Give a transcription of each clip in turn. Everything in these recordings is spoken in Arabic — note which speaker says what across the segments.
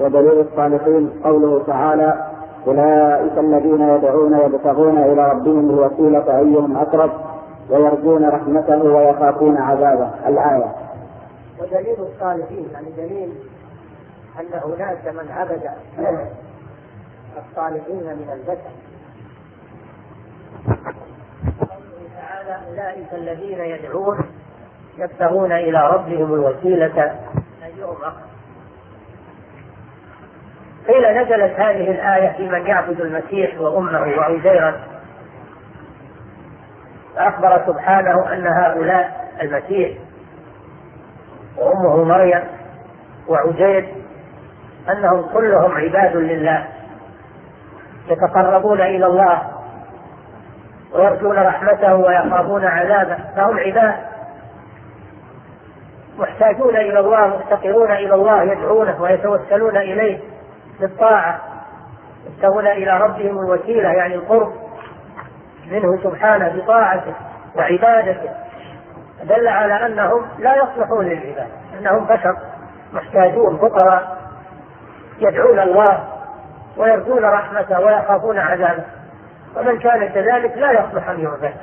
Speaker 1: ودليل الصالحين قوله تعالى أولئك الذين يدعون يبتغون إلى ربهم الوسيلة أيهم أقرب ويرجون رحمته ويخافون عذابه. الآية.
Speaker 2: ودليل الصالحين يعني دليل أن هناك من عبد الصالحين من البشر. قوله تعالى أولئك الذين يدعون يبتغون إلى ربهم الوسيلة أيهم أقرب. قيل نزلت هذه الآية في من يعبد المسيح وأمه وعزيرا. فأخبر سبحانه أن هؤلاء المسيح وأمه مريم وعزير أنهم كلهم عباد لله يتقربون إلى الله ويرجون رحمته ويخافون عذابه فهم عباد محتاجون إلى الله مفتقرون إلى الله يدعونه ويتوسلون إليه. بالطاعة يبتغون إلى ربهم الوسيلة يعني القرب منه سبحانه بطاعته وعبادته. دل على أنهم لا يصلحون للعبادة أنهم بشر محتاجون فقراء يدعون الله ويرجون رحمته ويخافون عذابه. ومن كان كذلك لا يصلح أن يعبد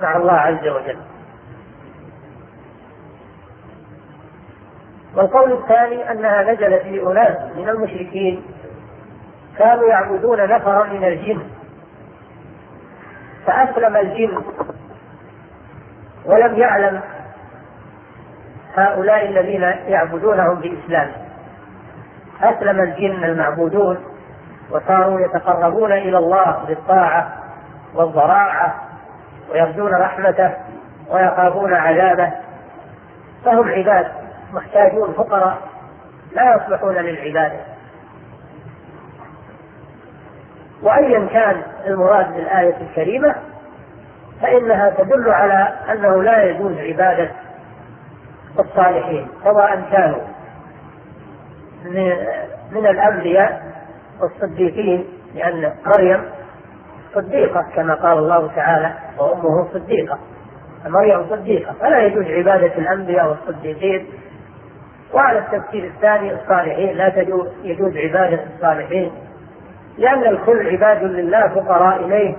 Speaker 2: مع الله عز وجل. والقول الثاني أنها نزلت في أناس من المشركين كانوا يعبدون نفرا من الجن. فأسلم الجن ولم يعلم هؤلاء الذين يعبدونهم بإسلام أسلم الجن المعبودون وصاروا يتقربون إلى الله بالطاعة والضراعة ويرجون رحمته ويخافون عذابه. فهم عباد. محتاجون فقراء لا يصلحون للعبادة وأيا كان المراد بالآية الكريمة فإنها تدل على أنه لا يجوز عبادة الصالحين سواء كانوا من الأنبياء والصديقين لأن مريم صديقة كما قال الله تعالى وأمه صديقة. مريم صديقة فلا يجوز عبادة الأنبياء والصديقين. وعلى التفسير الثاني الصالحين لا يجوز عبادة الصالحين. لأن الكل عباد لله فقراء إليه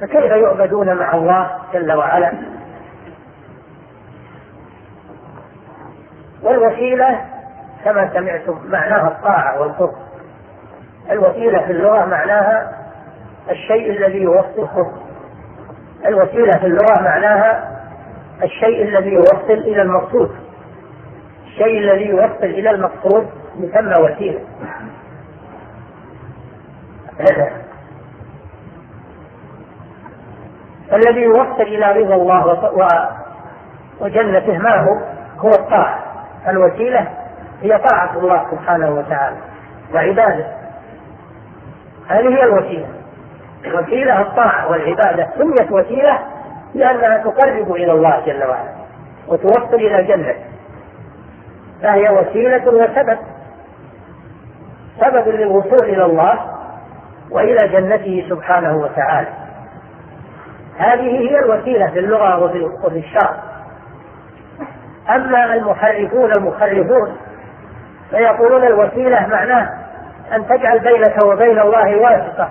Speaker 2: فكيف يعبدون مع الله جل وعلا؟ والوسيلة كما سمعتم معناها الطاعة والقرب. الوسيلة في اللغة معناها الشيء الذي يوصل الوسيلة في اللغة معناها الشيء الذي يوصل إلى المقصود. الشيء الذي يوصل إلى المقصود يسمى وسيلة. الذي يوصل إلى رضا الله وجنته ما هو؟ هو الطاعة. الوسيلة هي طاعة الله سبحانه وتعالى وعبادة. هذه هي الوسيلة. الوسيلة الطاعة والعبادة. سميت وسيلة لأنها تقرب إلى الله جل وعلا وتوصل إلى الجنة. فهي وسيلة وسبب. سبب للوصول إلى الله وإلى جنته سبحانه وتعالى. هذه هي الوسيلة في اللغة وفي الشرع. أما المحرفون المخرفون فيقولون الوسيلة معناه أن تجعل بينك وبين الله واسطة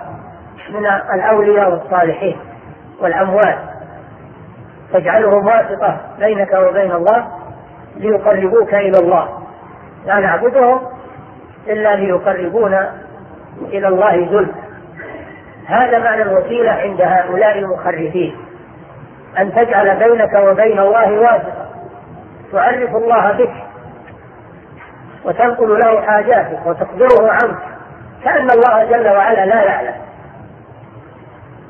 Speaker 2: من الأولياء والصالحين والأموات. تجعلهم واسطة بينك وبين الله ليقربوك إلى الله. لا نعبدهم إلا ليقربونا إلى الله زلفى. هذا معنى الوسيلة عند هؤلاء المخرفين. أن تجعل بينك وبين الله واسطة. تعرف الله بك. وتنقل له حاجاتك وتخبره عنك. كأن الله جل وعلا لا يعلم.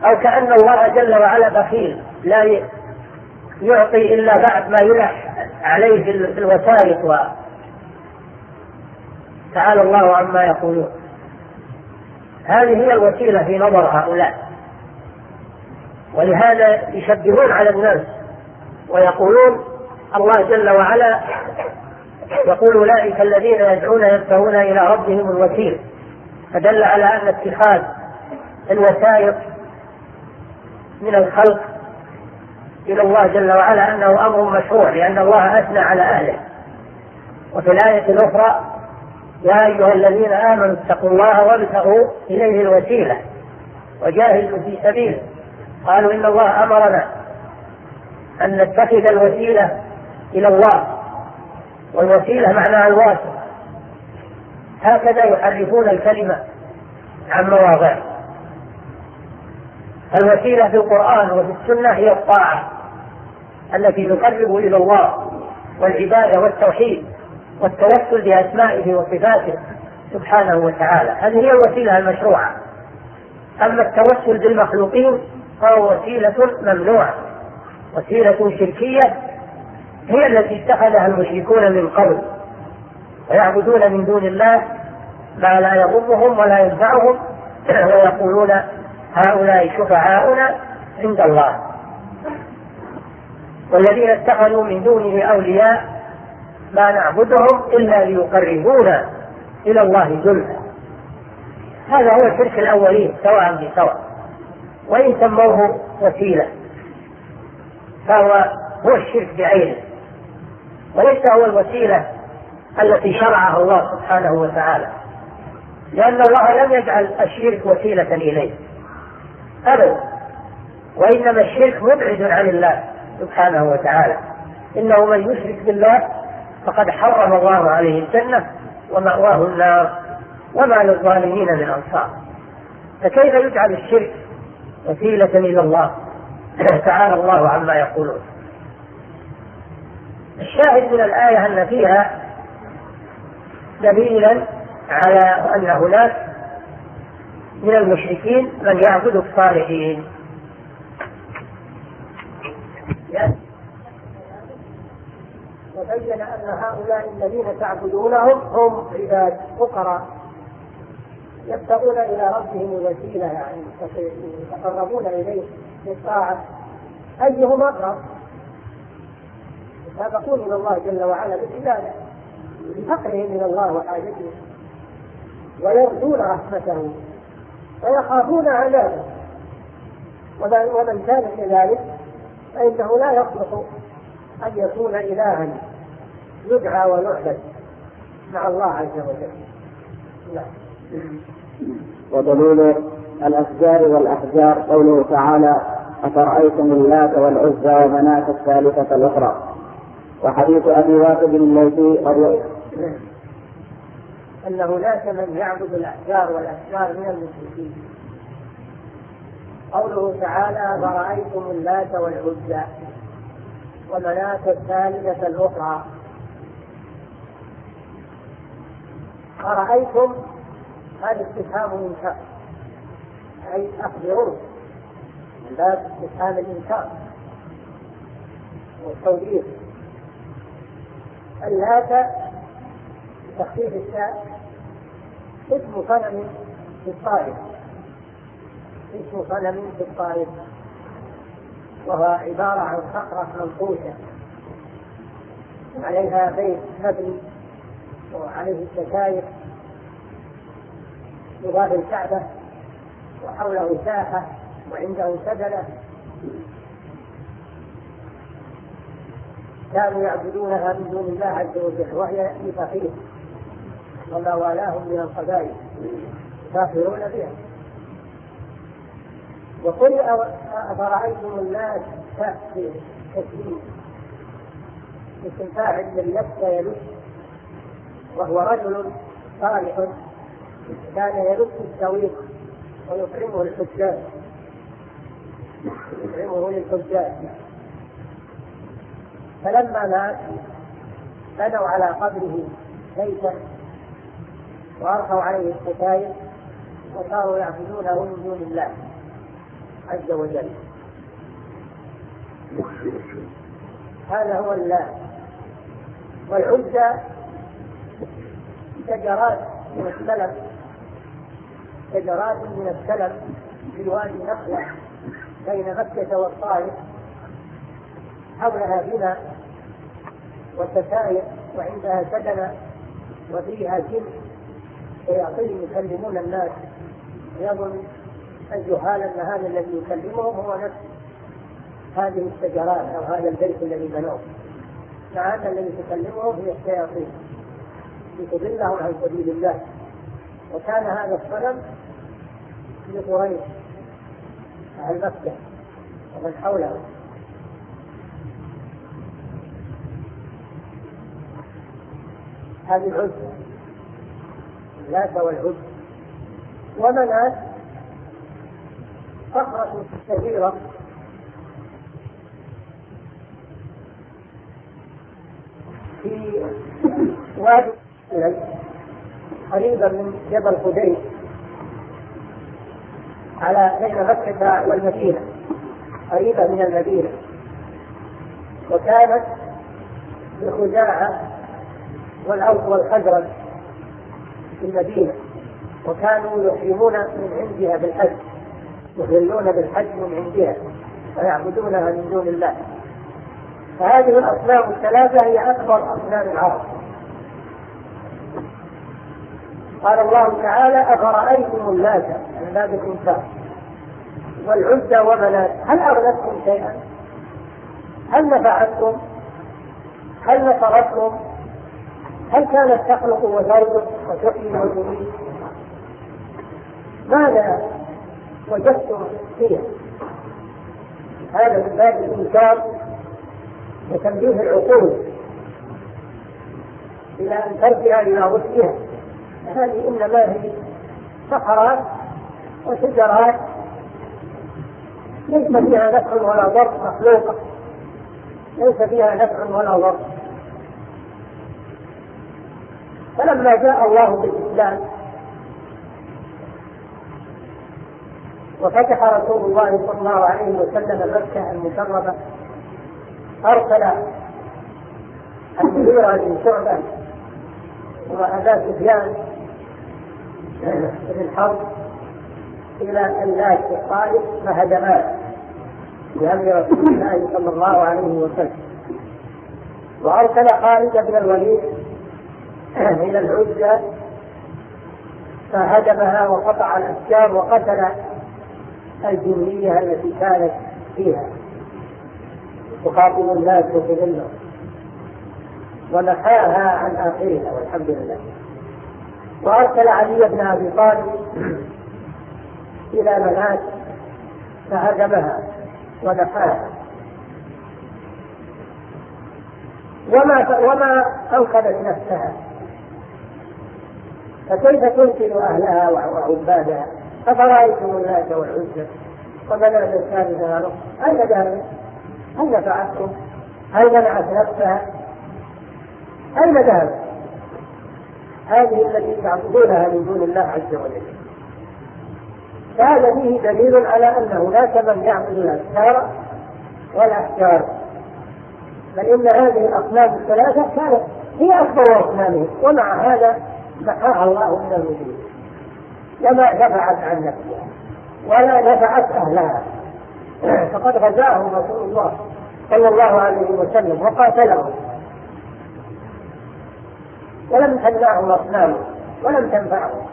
Speaker 2: أو كأن الله جل وعلا بخيل. لا يعطي إلا بعد ما يلح عليه في الوسائط و تعالى الله عما يقولون. هذه هي الوسيلة في نظر هؤلاء. ولهذا يشبهون على الناس ويقولون الله جل وعلا يقول أولئك الذين يدعون يبتغون إلى ربهم الوسيل فدل على أن اتخاذ الوسائط من الخلق إلى الله جل وعلا أنه أمر مشروع لأن الله أثنى على أهله. وفي الآية الأخرى يا أيها الذين آمنوا اتقوا الله وابتغوا إليه الوسيلة وجاهدوا في سبيله قالوا إن الله أمرنا أن نتخذ الوسيلة إلى الله والوسيلة معناها الواسطة هكذا يحرفون الكلمة عن مواضعه. الوسيلة في القرآن وفي السنة هي الطاعة. التي تقرب إلى الله والعبادة والتوحيد والتوسل بأسمائه وصفاته سبحانه وتعالى. هذه هي الوسيلة المشروعة. أما التوسل بالمخلوقين فهو وسيلة ممنوعة. وسيلة شركية هي التي اتخذها المشركون من قبل. ويعبدون من دون الله ما لا يضرهم ولا ينفعهم. ويقولون هؤلاء شفعاؤنا عند الله. والذين اتخذوا من دونه أولياء ما نعبدهم إلا ليقربونا إلى الله زلفى هذا هو شرك الأولين سواء بسواء. وإن سموه وسيلة فهو هو الشرك بعينه. وليس هو الوسيلة التي شرعها الله سبحانه وتعالى. لأن الله لم يجعل الشرك وسيلة إليه. أبدا. وإنما الشرك مبعد عن الله. سبحانه وتعالى. إنه من يشرك بالله فقد حرم الله عليه الجنة ومأواه النار وما للظالمين من أنصار. فكيف يجعل الشرك وسيلة إلى الله؟ تعالى الله عما يقولون. الشاهد من الآية أن فيها دليلا على أن هناك من المشركين من يعبد الصالحين وبين أن هؤلاء الذين تعبدونهم هم عباد فقراء. يبتغون إلى ربهم الوسيلة يعني يتقربون إليه بالطاعة. أيهم أقرب؟ يتابقون إلى الله جل وعلا بالعبادة بفقرهم إلى الله وحاجتهم ويرجون رحمته ويخافون عذابه. ومن كان كذلك فإنه لا يصلح أن يكون إلها. يدعى ويعبد مع الله عز وجل. نعم.
Speaker 1: ودليل الأشجار والأحجار قوله تعالى أفرأيتم اللات والعزى ومناة الثالثة الأخرى؟ وحديث أبي واقد الليثي رضي
Speaker 2: أن هناك من يعبد الأحجار والأشجار من المشركين. قوله تعالى فرأيتم اللات والعزى ومناة الثالثة الأخرى؟ أرأيتم؟ هذا استفهام إنكار أي أخبروا. من باب استفهام الإنكار. والتوبيخ اللات تخفيف الشاء اسم صنم في الطائف. اسم صنم في الطائف. وهو عبارة عن صخرة منقوشة. عليها بيت مبني وعليه الشكاير. يضاف الكعبة وحوله ساحة وعنده سدلة كانوا يعبدونها من دون الله عز وجل وهي في فقير وما والاهم من القبائل كافرون بها. وقل أفرأيتم الناس تأتي تسليم؟ من لبس يلف. وهو رجل صالح كان يلف السويق ويطعمه الحجاج. يطعمه للحجاج. فلما مات بنوا على قبره بيتا وألقوا عليه الستاير وصاروا يعبدونه من دون الله عز وجل. هذا هو الله. والعزى شجرات من السلف. شجرات من السلف في وادي نخلة بين مكة والطائف حولها بنى وستائر وعندها سدنة وفيها جن شياطين يكلمون الناس. يظن الجهال أن هذا الذي يكلمهم هو نفس هذه الشجرات أو هذا البيت الذي بنوه. مع أن الذي تكلمهم هي الشياطين. لتضلهم عن سبيل الله. وكان هذا الصنم لقريش أهل مكة ومن حوله. هذه العزة اللات والعزة ومنات صخرة كبيرة في وادي قريبا من جبل خديج على بين مكة والمدينة. قريبة من المدينة. وكانت لخزاعة والأوس والخزرج في المدينة. وكانوا يحرمون من عندها بالحج. يحلون بالحج من عندها. ويعبدونها من دون الله. فهذه الأصنام الثلاثة هي أكبر أصنام العرب. قال الله تعالى أفرأيتم اللات من باب الإنسان والعزى ومنات هل أغنتكم شيئا؟ هل نفعتكم؟ هل نصرتكم؟ هل كانت تخلق وترزق وتحيي وتميت؟ ماذا وجدتم فيها؟ هذا من باب الإنكار وتنبيه العقول إلى أن ترجع إلى رشدها هذه إنما هي صخرات وشجرات ليس فيها نفع ولا ضر مخلوقة. ليس فيها نفع ولا ضر. فلما جاء الله بالإسلام وفتح رسول الله صلى الله عليه وسلم مكة المشرفة أرسل المغيرة بن شعبة وأبا سفيان بن الحرب إلى الناس الطائف فهدماه بأمر رسول الله صلى الله عليه وسلم. وأرسل خالد بن الوليد إلى العزة فهدمها وقطع الأشجار وقتل الجنية التي كانت فيها. تخاطب الناس وتذلهم ونحاها عن آخرها والحمد لله وأرسل علي بن أبي طالب إلى منات فهدمها ونحاها وما وما أنقذت نفسها فكيف تنقذ أهلها وعبادها أفرأيتم اللات والعزى ومنعت الثالثة أين ذهبت؟ هل نفعتكم؟ هل منعت نفسها؟ أين ذهبت؟ هذه التي تعبدونها من دون الله عز وجل. فهذا فيه دليل على أن هناك من يعبد الأشجار والأحجار. بل إن هذه الأصنام الثلاثة كانت هي أكبر أصنامهم ومع هذا نحاها الله من الوجود. وما نفعت عن نفسها ولا نفعت أهلها. فقد غزاهم رسول الله صلى الله عليه وسلم وقاتلهم. ولم تمنعهم أصنامه ولم تنفعهم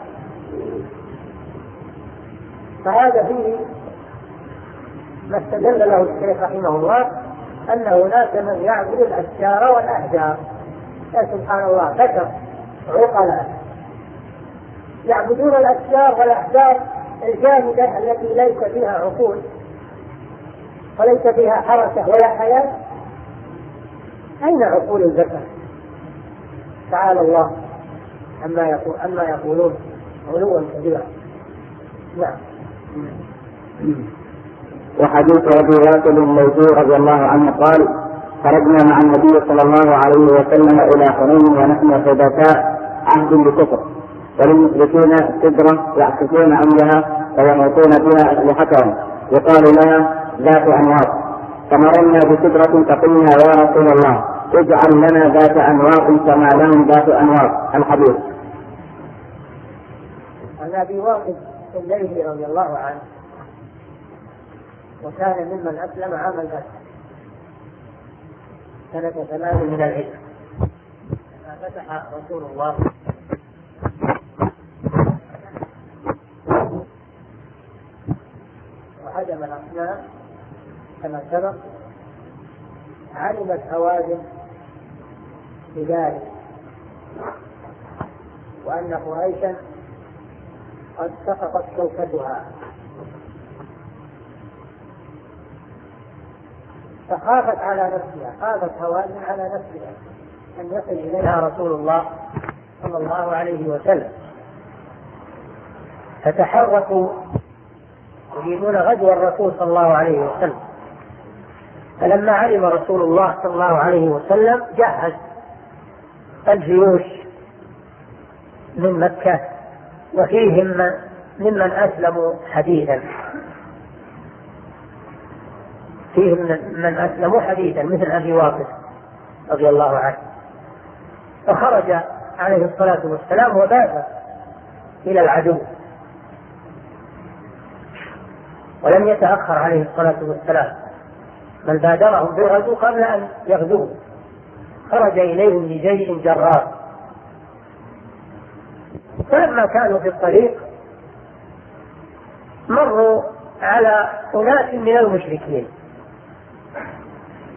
Speaker 2: فهذا فيه ما استدل له الشيخ رحمه الله أن هناك من يعبد الأشجار والأحجار يا سبحان الله بشر عقلاء. يعبدون الأشجار والأحجار الجامدة التي ليس فيها عقول وليس فيها حركة ولا حياة. أين عقول البشر؟ تعالى الله عما يقول عما يقولون. علوا كبيرا. نعم.
Speaker 1: وحديث أبي واكد الموضوع رضي الله عنه قال خرجنا مع النبي صلى الله عليه وسلم إلى حنين ونحن حدثاء عهد بكفر. وللمشركين سدره يعكفون عملها ويموتون فيها أسلحتهم. يقال لها ذات انواط فمرنا بسدره فقلنا يا رسول الله. اجعل لنا ذات انواط كما لهم ذات انواط الحديث.
Speaker 2: عن أبي واقد الليثي رضي الله عنه وكان ممن أسلم عام الفتح سنة ثمان من الهجرة. فتح رسول الله. وهدم الأصنام كما سبق علمت هوازن بذلك وأن قريشا قد سقطت شوكتها فخافت على نفسها خافت هوازن على نفسها أن يصل إليها. رسول الله صلى الله عليه وسلم. فتحركوا يريدون غزو الرسول صلى الله عليه وسلم. فلما علم رسول الله صلى الله عليه وسلم جهز الجيوش من مكة وفيهم ممن أسلموا حديثا. فيهم من أسلموا حديثا مثل أبي واقف رضي الله عنه. فخرج عليه الصلاة والسلام وبات إلى العدو. ولم يتأخر عليه الصلاة والسلام. بل بادرهم بالغزو قبل أن يغزوه. خرج إليهم بجيش جرار فلما كانوا في الطريق مروا على أناس من المشركين.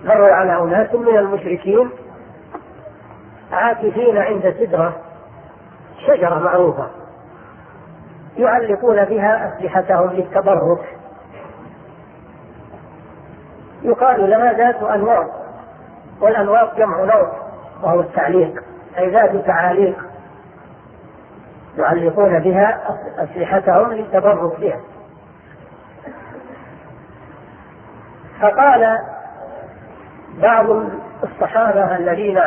Speaker 2: مروا على أناس من المشركين عاكفين عند سدرة شجرة معروفة يعلقون بها أسلحتهم للتبرك. يقال لها ذات أنواط والأنواط جمع نوط وهو التعليق أي ذات تعاليق يعلقون بها أسلحتهم للتبرك بها. فقال بعض الصحابة الذين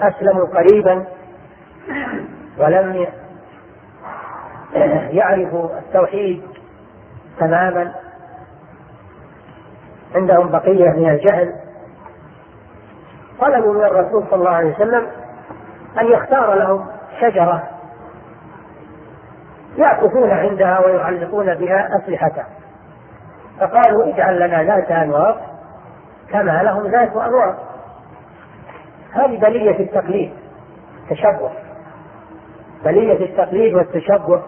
Speaker 2: أسلموا قريبا ولم يعرفوا التوحيد تماما عندهم بقية من الجهل طلبوا من الرسول صلى الله عليه وسلم أن يختار لهم شجرة يعكفون عندها ويعلقون بها أسلحتهم فقالوا اجعل لنا ذات أنواط كما لهم ذات أنواط هذه بلية التقليد تشبه. بلية التقليد والتشبه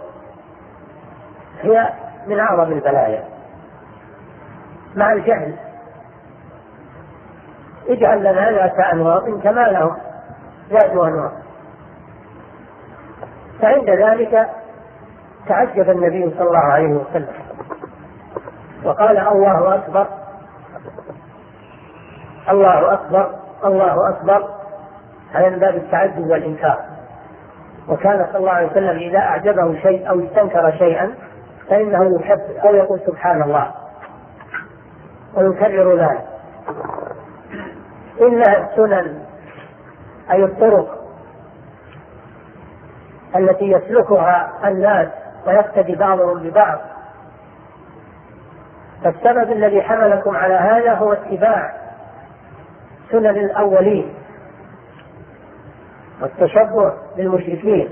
Speaker 2: هي من أعظم البلايا. مع الجهل اجعل لنا ذات أنواط كما لهم ذات أنواط فعند ذلك تعجب النبي صلى الله عليه وسلم. وقال الله أكبر. الله أكبر. الله أكبر. على باب التعجب والإنكار. وكان صلى الله عليه وسلم إذا أعجبه شيء أو استنكر شيئا فإنه يحب أو يقول سبحان الله. ويكرر ذلك. إنها السنن أي الطرق التي يسلكها الناس ويقتدي بعضهم ببعض. فالسبب الذي حملكم على هذا هو اتباع سنن الأولين والتشبه بالمشركين.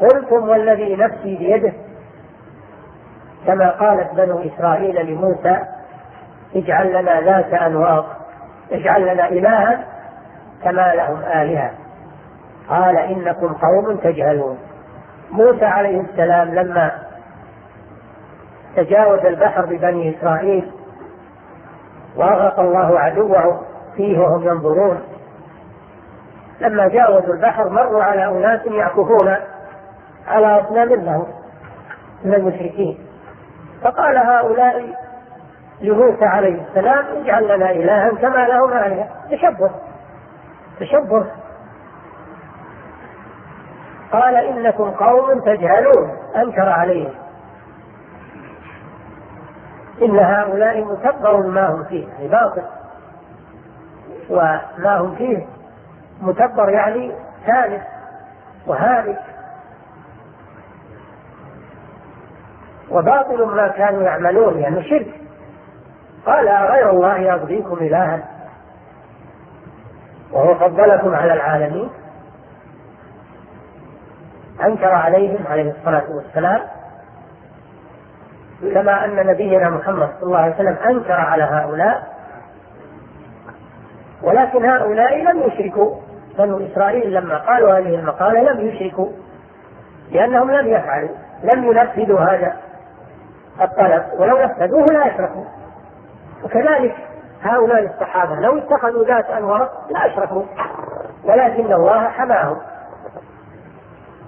Speaker 2: قلتم والذي نفسي بيده كما قالت بنو إسرائيل لموسى اجعل لنا ذات أنواط اجعل لنا إلها كما لهم آلهة. قال إنكم قوم تجهلون. موسى عليه السلام لما تجاوز البحر ببني إسرائيل وأغرق الله عدوه فيه وهم ينظرون لما جاوزوا البحر مروا على أناس يعكفون على أصنام لهم من المشركين. فقال هؤلاء لموسى عليه السلام اجعل لنا إلها كما لهم آلهة تشبه. تشبه. قال إنكم قوم تجهلون. أنكر عليهم. إن هؤلاء متبر ما هم فيه يعني باطل. وما هم فيه متبر يعني ثالث وهالك وباطل ما كانوا يعملون يعني شرك. قال غير الله يرضيكم إلها وهو فضلكم على العالمين. أنكر عليهم عليه الصلاة والسلام كما أن نبينا محمد صلى الله عليه وسلم أنكر على هؤلاء ولكن هؤلاء لم يشركوا. بنو إسرائيل لما قالوا هذه المقالة لم يشركوا لأنهم لم يفعلوا لم ينفذوا هذا الطلب ولو نفذوه لا يشركوا وكذلك هؤلاء الصحابة لو اتخذوا ذات أنوار لا أشركوا ولكن الله حماهم.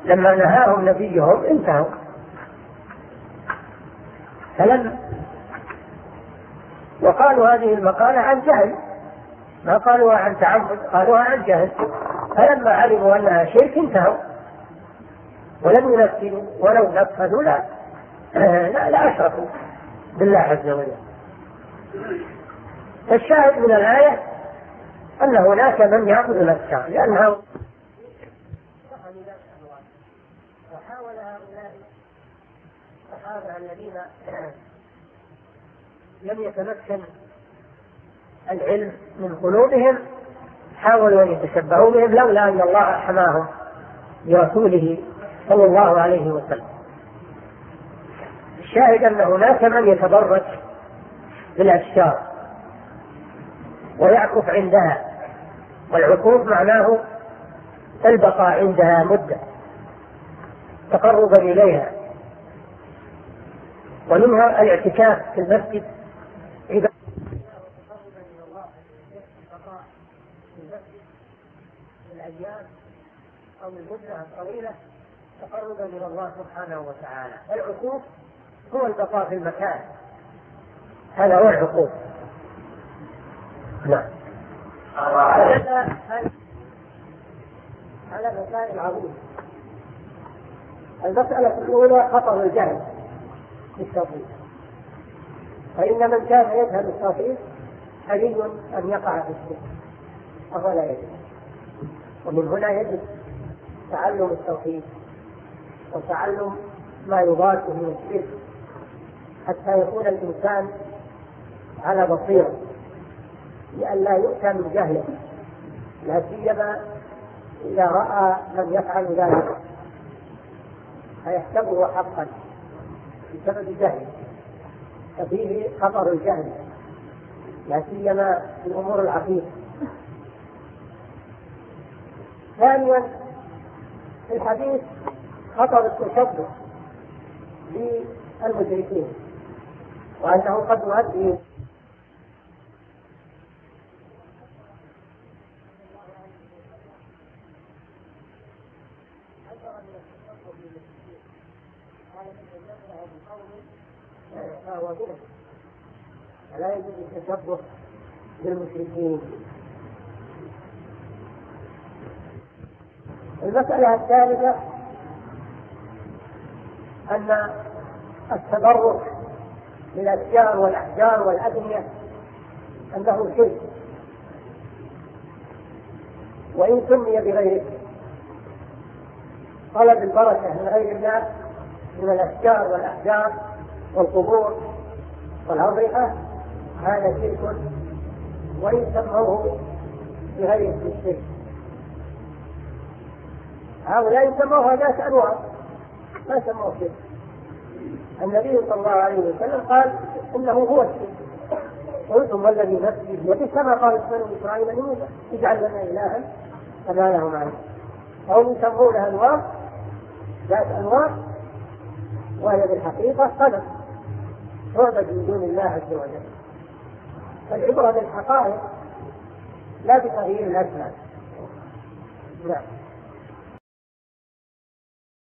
Speaker 2: لما نهاهم نبيهم انتهوا. فلم وقالوا هذه المقالة عن جهل. ما قالوها عن تعبد قالوها عن جهل. فلما علموا أنها شرك انتهوا. ولم ينفذوا ولو نفذوا لا لا, لا أشركوا. بالله عز وجل. فالشاهد من الآية أن هناك من يعبد الأشجار لأنها وحاول هؤلاء الذين لم يتمكن العلم من قلوبهم حاولوا أن يتشبهوا بهم لولا أن الله حماهم برسوله صلى الله عليه وسلم. الشاهد أن هناك من يتبرك بالأشجار. ويعكف عندها. والعكوف معناه البقاء عندها مدة. تقربا إليها. ومنها الاعتكاف في المسجد. إذا الأيام أو المدة الطويلة تقربا إلى الله سبحانه وتعالى. العكوف هو البقاء في المكان. هذا هو العقوق نعم. على مسائل عظيمة المسألة الأولى خطر الجهل بالتوحيد فإن من كان يجهل التوحيد حري أن يقع في الشرك وهو لا يجب ومن هنا يجب تعلم التوحيد وتعلم ما يضاد من الشرك. حتى يكون الإنسان على بصيرة لئلا يؤتى من جهله. لا سيما إذا رأى من يفعل ذلك. فيحسبه حقا بسبب جهله. ففيه خطر الجهل. لا سيما في الأمور العقيدة. ثانيا في الحديث خطر التشبه بالمشركين وأنه قد يؤدي فلا يجوز التشبه بالمشركين. المسألة الثالثة أن التبرك بالأشجار والأحجار والأدمية أنه شرك. وإن سمي بغير اسم طلب البركة من غير الله من الأشجار والأحجار والقبور والأضرحة هذا شرك وإن سموه بغير الشرك هؤلاء سموها ذات أنواع ما سموه شرك. النبي صلى الله عليه وسلم قال إنه هو الشرك. قلتم والذي نفسي بيده؟ كما قال بنو إسرائيل لموسى اجعل لنا الها كما لهم عليه فهم يسمونها انواع ذات انواع وهي بالحقيقة صنم تعبد من دون الله عز وجل. فالعبره بالحقائق لا بتغيير الأسماء. نعم.